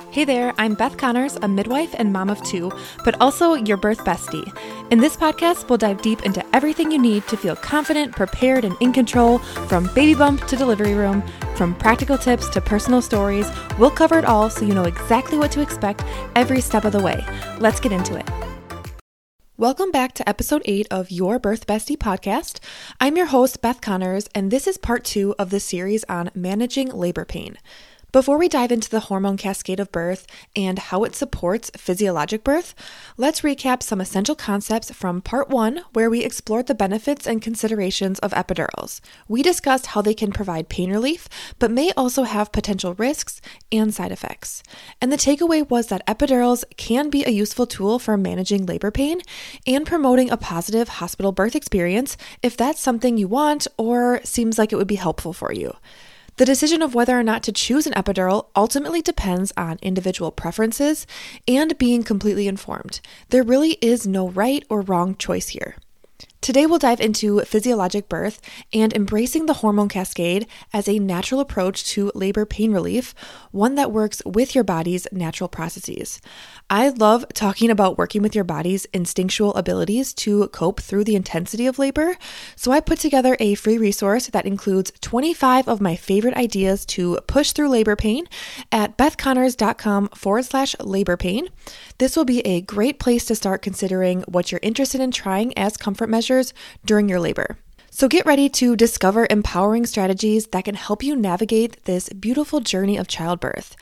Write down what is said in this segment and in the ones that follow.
Hey there, I'm Beth Connors, a midwife and mom of two, but also your birth bestie. In this podcast, we'll dive deep into everything you need to feel confident, prepared, and in control from baby bump to delivery room, from practical tips to personal stories. We'll cover it all so you know exactly what to expect every step of the way. Let's get into it. Welcome back to episode 8 of Your Birth Bestie podcast. I'm your host, Beth Connors, and this is part 2 of the series on managing labor pain. Before we dive into the hormone cascade of birth and how it supports physiologic birth, let's recap some essential concepts from part one, where we explored the benefits and considerations of epidurals. We discussed how they can provide pain relief, but may also have potential risks and side effects. And the takeaway was that epidurals can be a useful tool for managing labor pain and promoting a positive hospital birth experience if that's something you want or seems like it would be helpful for you. The decision of whether or not to choose an epidural ultimately depends on individual preferences and being completely informed. There really is no right or wrong choice here. Today, we'll dive into physiologic birth and embracing the hormone cascade as a natural approach to labor pain relief, one that works with your body's natural processes. I love talking about working with your body's instinctual abilities to cope through the intensity of labor, so I put together a free resource that includes 25 of my favorite ideas to push through labor pain at bethconnors.com forward slash labor pain. This will be a great place to start considering what you're interested in trying as comfort measures during your labor. So get ready to discover empowering strategies that can help you navigate this beautiful journey of childbirth.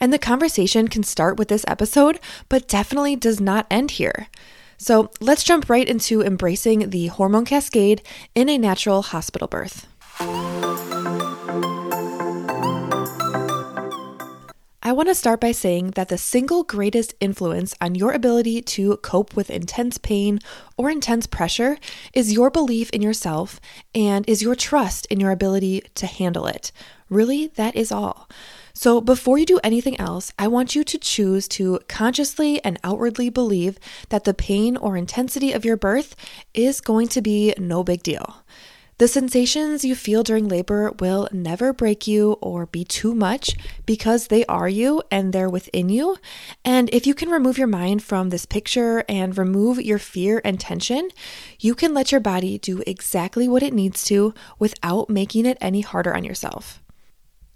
And the conversation can start with this episode, but definitely does not end here. So let's jump right into embracing the hormone cascade in a natural hospital birth. I want to start by saying that the single greatest influence on your ability to cope with intense pain or intense pressure is your belief in yourself and is your trust in your ability to handle it. Really, that is all. So, before you do anything else, I want you to choose to consciously and outwardly believe that the pain or intensity of your birth is going to be no big deal. The sensations you feel during labor will never break you or be too much because they are you and they're within you. And if you can remove your mind from this picture and remove your fear and tension, you can let your body do exactly what it needs to without making it any harder on yourself.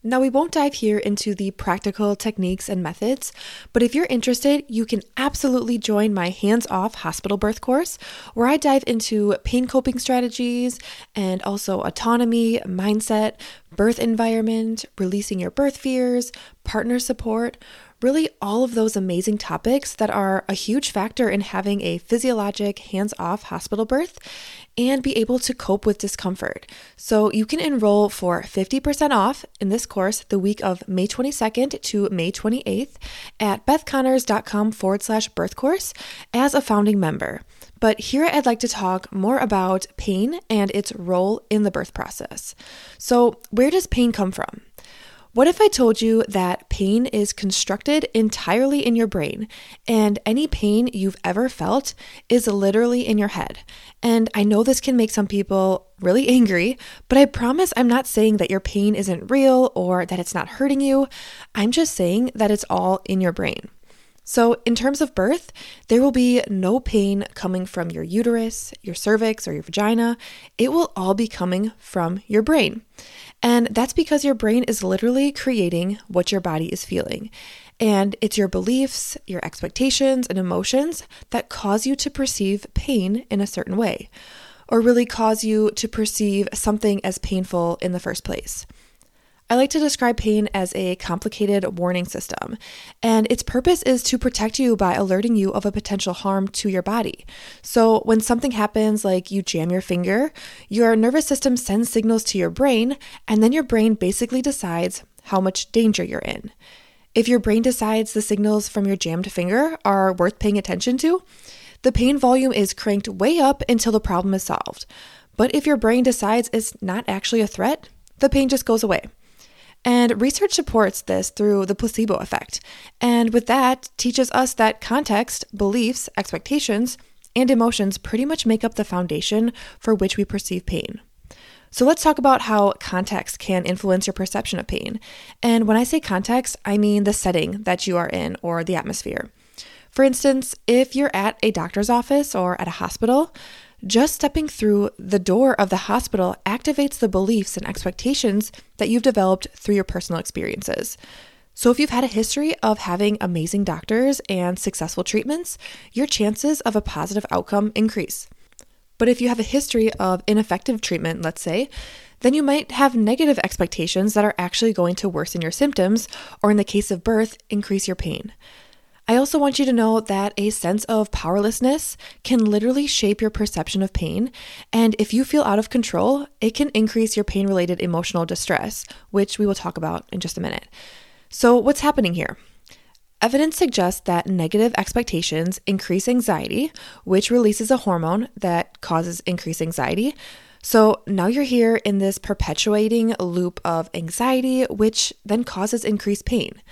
Now, we won't dive here into the practical techniques and methods, but if you're interested, you can absolutely join my hands off hospital birth course, where I dive into pain coping strategies and also autonomy, mindset, birth environment, releasing your birth fears, partner support really all of those amazing topics that are a huge factor in having a physiologic, hands off hospital birth and be able to cope with discomfort. So you can enroll for 50% off in this course the week of May 22nd to May 28th at bethconnors.com forward slash birth course as a founding member. But here I'd like to talk more about pain and its role in the birth process. So, where does pain come from? What if I told you that pain is constructed entirely in your brain and any pain you've ever felt is literally in your head? And I know this can make some people really angry, but I promise I'm not saying that your pain isn't real or that it's not hurting you. I'm just saying that it's all in your brain. So, in terms of birth, there will be no pain coming from your uterus, your cervix, or your vagina. It will all be coming from your brain. And that's because your brain is literally creating what your body is feeling. And it's your beliefs, your expectations, and emotions that cause you to perceive pain in a certain way, or really cause you to perceive something as painful in the first place. I like to describe pain as a complicated warning system, and its purpose is to protect you by alerting you of a potential harm to your body. So, when something happens, like you jam your finger, your nervous system sends signals to your brain, and then your brain basically decides how much danger you're in. If your brain decides the signals from your jammed finger are worth paying attention to, the pain volume is cranked way up until the problem is solved. But if your brain decides it's not actually a threat, the pain just goes away. And research supports this through the placebo effect. And with that, teaches us that context, beliefs, expectations, and emotions pretty much make up the foundation for which we perceive pain. So let's talk about how context can influence your perception of pain. And when I say context, I mean the setting that you are in or the atmosphere. For instance, if you're at a doctor's office or at a hospital, just stepping through the door of the hospital activates the beliefs and expectations that you've developed through your personal experiences. So, if you've had a history of having amazing doctors and successful treatments, your chances of a positive outcome increase. But if you have a history of ineffective treatment, let's say, then you might have negative expectations that are actually going to worsen your symptoms, or in the case of birth, increase your pain. I also want you to know that a sense of powerlessness can literally shape your perception of pain. And if you feel out of control, it can increase your pain related emotional distress, which we will talk about in just a minute. So, what's happening here? Evidence suggests that negative expectations increase anxiety, which releases a hormone that causes increased anxiety. So now you're here in this perpetuating loop of anxiety, which then causes increased pain.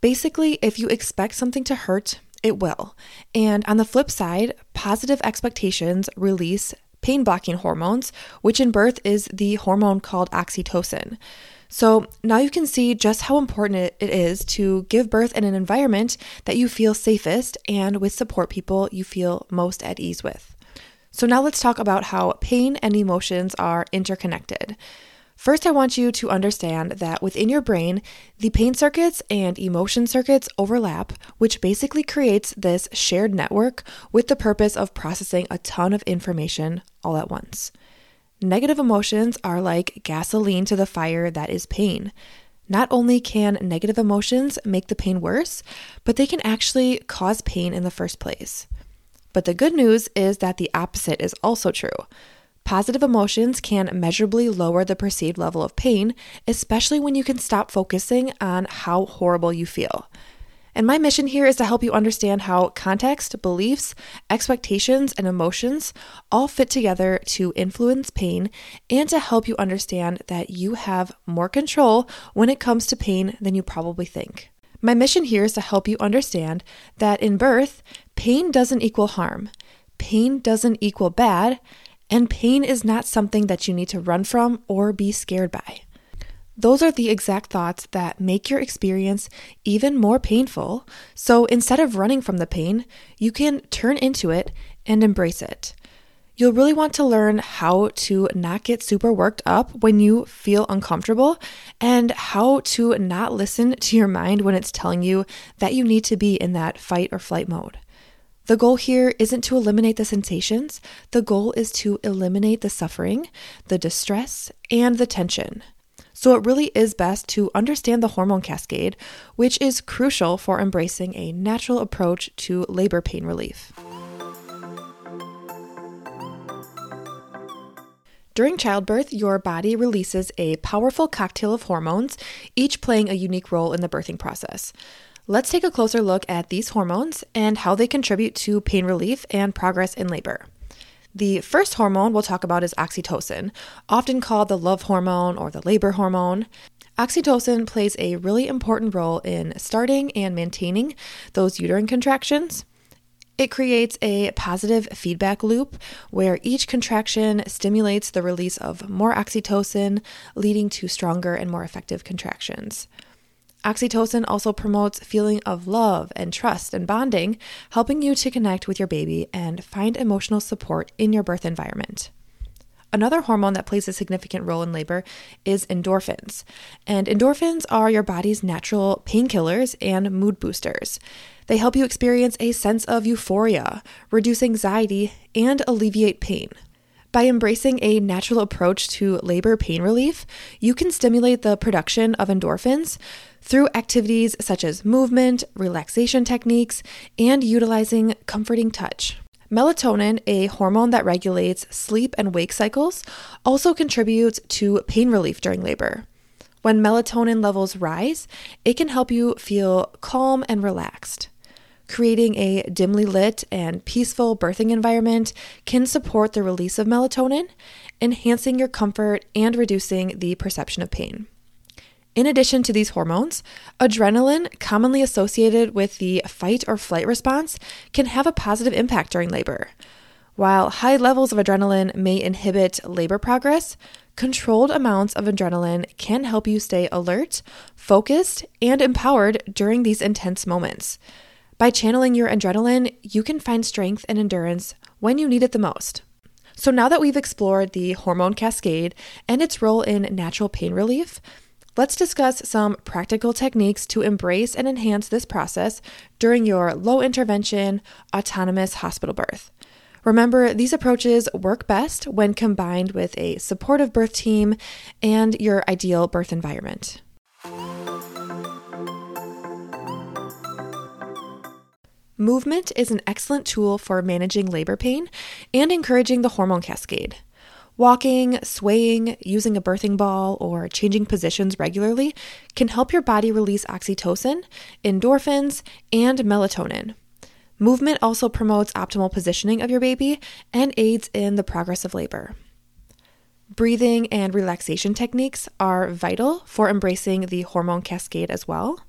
Basically, if you expect something to hurt, it will. And on the flip side, positive expectations release pain blocking hormones, which in birth is the hormone called oxytocin. So now you can see just how important it is to give birth in an environment that you feel safest and with support people you feel most at ease with. So now let's talk about how pain and emotions are interconnected. First, I want you to understand that within your brain, the pain circuits and emotion circuits overlap, which basically creates this shared network with the purpose of processing a ton of information all at once. Negative emotions are like gasoline to the fire that is pain. Not only can negative emotions make the pain worse, but they can actually cause pain in the first place. But the good news is that the opposite is also true. Positive emotions can measurably lower the perceived level of pain, especially when you can stop focusing on how horrible you feel. And my mission here is to help you understand how context, beliefs, expectations, and emotions all fit together to influence pain and to help you understand that you have more control when it comes to pain than you probably think. My mission here is to help you understand that in birth, pain doesn't equal harm, pain doesn't equal bad, and pain is not something that you need to run from or be scared by. Those are the exact thoughts that make your experience even more painful. So instead of running from the pain, you can turn into it and embrace it. You'll really want to learn how to not get super worked up when you feel uncomfortable and how to not listen to your mind when it's telling you that you need to be in that fight or flight mode. The goal here isn't to eliminate the sensations, the goal is to eliminate the suffering, the distress, and the tension. So it really is best to understand the hormone cascade, which is crucial for embracing a natural approach to labor pain relief. During childbirth, your body releases a powerful cocktail of hormones, each playing a unique role in the birthing process. Let's take a closer look at these hormones and how they contribute to pain relief and progress in labor. The first hormone we'll talk about is oxytocin, often called the love hormone or the labor hormone. Oxytocin plays a really important role in starting and maintaining those uterine contractions. It creates a positive feedback loop where each contraction stimulates the release of more oxytocin, leading to stronger and more effective contractions. Oxytocin also promotes feeling of love and trust and bonding, helping you to connect with your baby and find emotional support in your birth environment. Another hormone that plays a significant role in labor is endorphins. And endorphins are your body's natural painkillers and mood boosters. They help you experience a sense of euphoria, reduce anxiety, and alleviate pain. By embracing a natural approach to labor pain relief, you can stimulate the production of endorphins through activities such as movement, relaxation techniques, and utilizing comforting touch. Melatonin, a hormone that regulates sleep and wake cycles, also contributes to pain relief during labor. When melatonin levels rise, it can help you feel calm and relaxed. Creating a dimly lit and peaceful birthing environment can support the release of melatonin, enhancing your comfort and reducing the perception of pain. In addition to these hormones, adrenaline, commonly associated with the fight or flight response, can have a positive impact during labor. While high levels of adrenaline may inhibit labor progress, controlled amounts of adrenaline can help you stay alert, focused, and empowered during these intense moments. By channeling your adrenaline, you can find strength and endurance when you need it the most. So, now that we've explored the hormone cascade and its role in natural pain relief, let's discuss some practical techniques to embrace and enhance this process during your low intervention, autonomous hospital birth. Remember, these approaches work best when combined with a supportive birth team and your ideal birth environment. Movement is an excellent tool for managing labor pain and encouraging the hormone cascade. Walking, swaying, using a birthing ball, or changing positions regularly can help your body release oxytocin, endorphins, and melatonin. Movement also promotes optimal positioning of your baby and aids in the progress of labor. Breathing and relaxation techniques are vital for embracing the hormone cascade as well.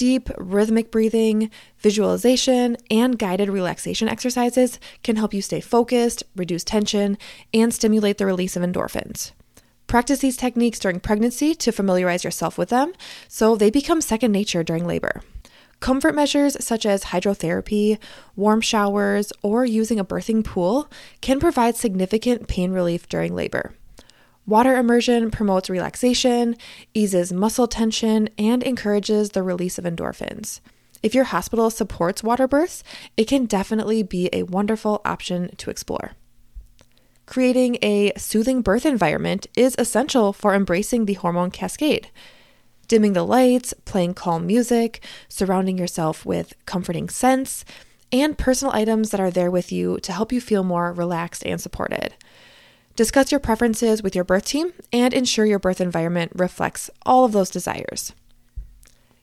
Deep, rhythmic breathing, visualization, and guided relaxation exercises can help you stay focused, reduce tension, and stimulate the release of endorphins. Practice these techniques during pregnancy to familiarize yourself with them so they become second nature during labor. Comfort measures such as hydrotherapy, warm showers, or using a birthing pool can provide significant pain relief during labor. Water immersion promotes relaxation, eases muscle tension, and encourages the release of endorphins. If your hospital supports water births, it can definitely be a wonderful option to explore. Creating a soothing birth environment is essential for embracing the hormone cascade dimming the lights, playing calm music, surrounding yourself with comforting scents, and personal items that are there with you to help you feel more relaxed and supported. Discuss your preferences with your birth team and ensure your birth environment reflects all of those desires.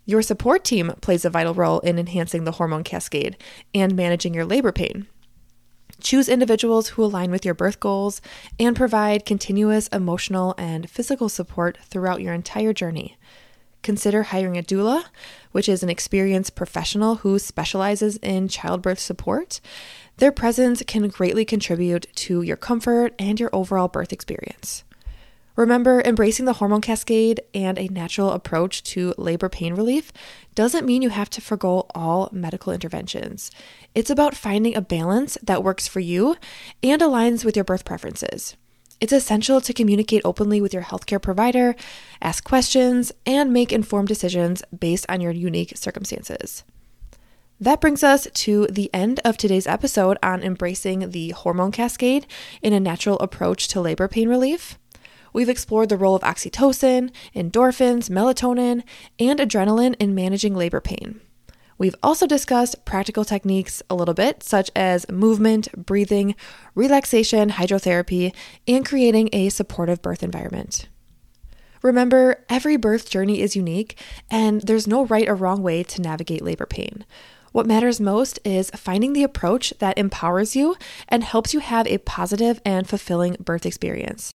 Your support team plays a vital role in enhancing the hormone cascade and managing your labor pain. Choose individuals who align with your birth goals and provide continuous emotional and physical support throughout your entire journey consider hiring a doula, which is an experienced professional who specializes in childbirth support. Their presence can greatly contribute to your comfort and your overall birth experience. Remember, embracing the hormone cascade and a natural approach to labor pain relief doesn't mean you have to forego all medical interventions. It's about finding a balance that works for you and aligns with your birth preferences. It's essential to communicate openly with your healthcare provider, ask questions, and make informed decisions based on your unique circumstances. That brings us to the end of today's episode on embracing the hormone cascade in a natural approach to labor pain relief. We've explored the role of oxytocin, endorphins, melatonin, and adrenaline in managing labor pain. We've also discussed practical techniques a little bit, such as movement, breathing, relaxation, hydrotherapy, and creating a supportive birth environment. Remember, every birth journey is unique, and there's no right or wrong way to navigate labor pain. What matters most is finding the approach that empowers you and helps you have a positive and fulfilling birth experience.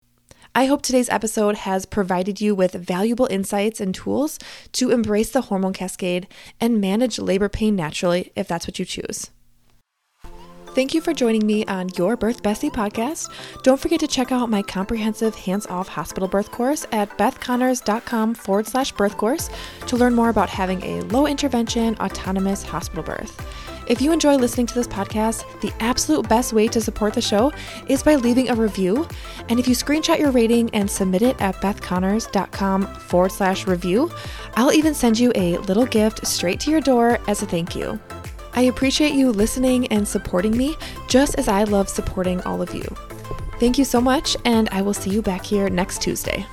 I hope today's episode has provided you with valuable insights and tools to embrace the hormone cascade and manage labor pain naturally if that's what you choose. Thank you for joining me on Your Birth Bestie podcast. Don't forget to check out my comprehensive hands off hospital birth course at bethconnors.com forward slash birth course to learn more about having a low intervention, autonomous hospital birth. If you enjoy listening to this podcast, the absolute best way to support the show is by leaving a review. And if you screenshot your rating and submit it at bethconnors.com forward slash review, I'll even send you a little gift straight to your door as a thank you. I appreciate you listening and supporting me just as I love supporting all of you. Thank you so much, and I will see you back here next Tuesday.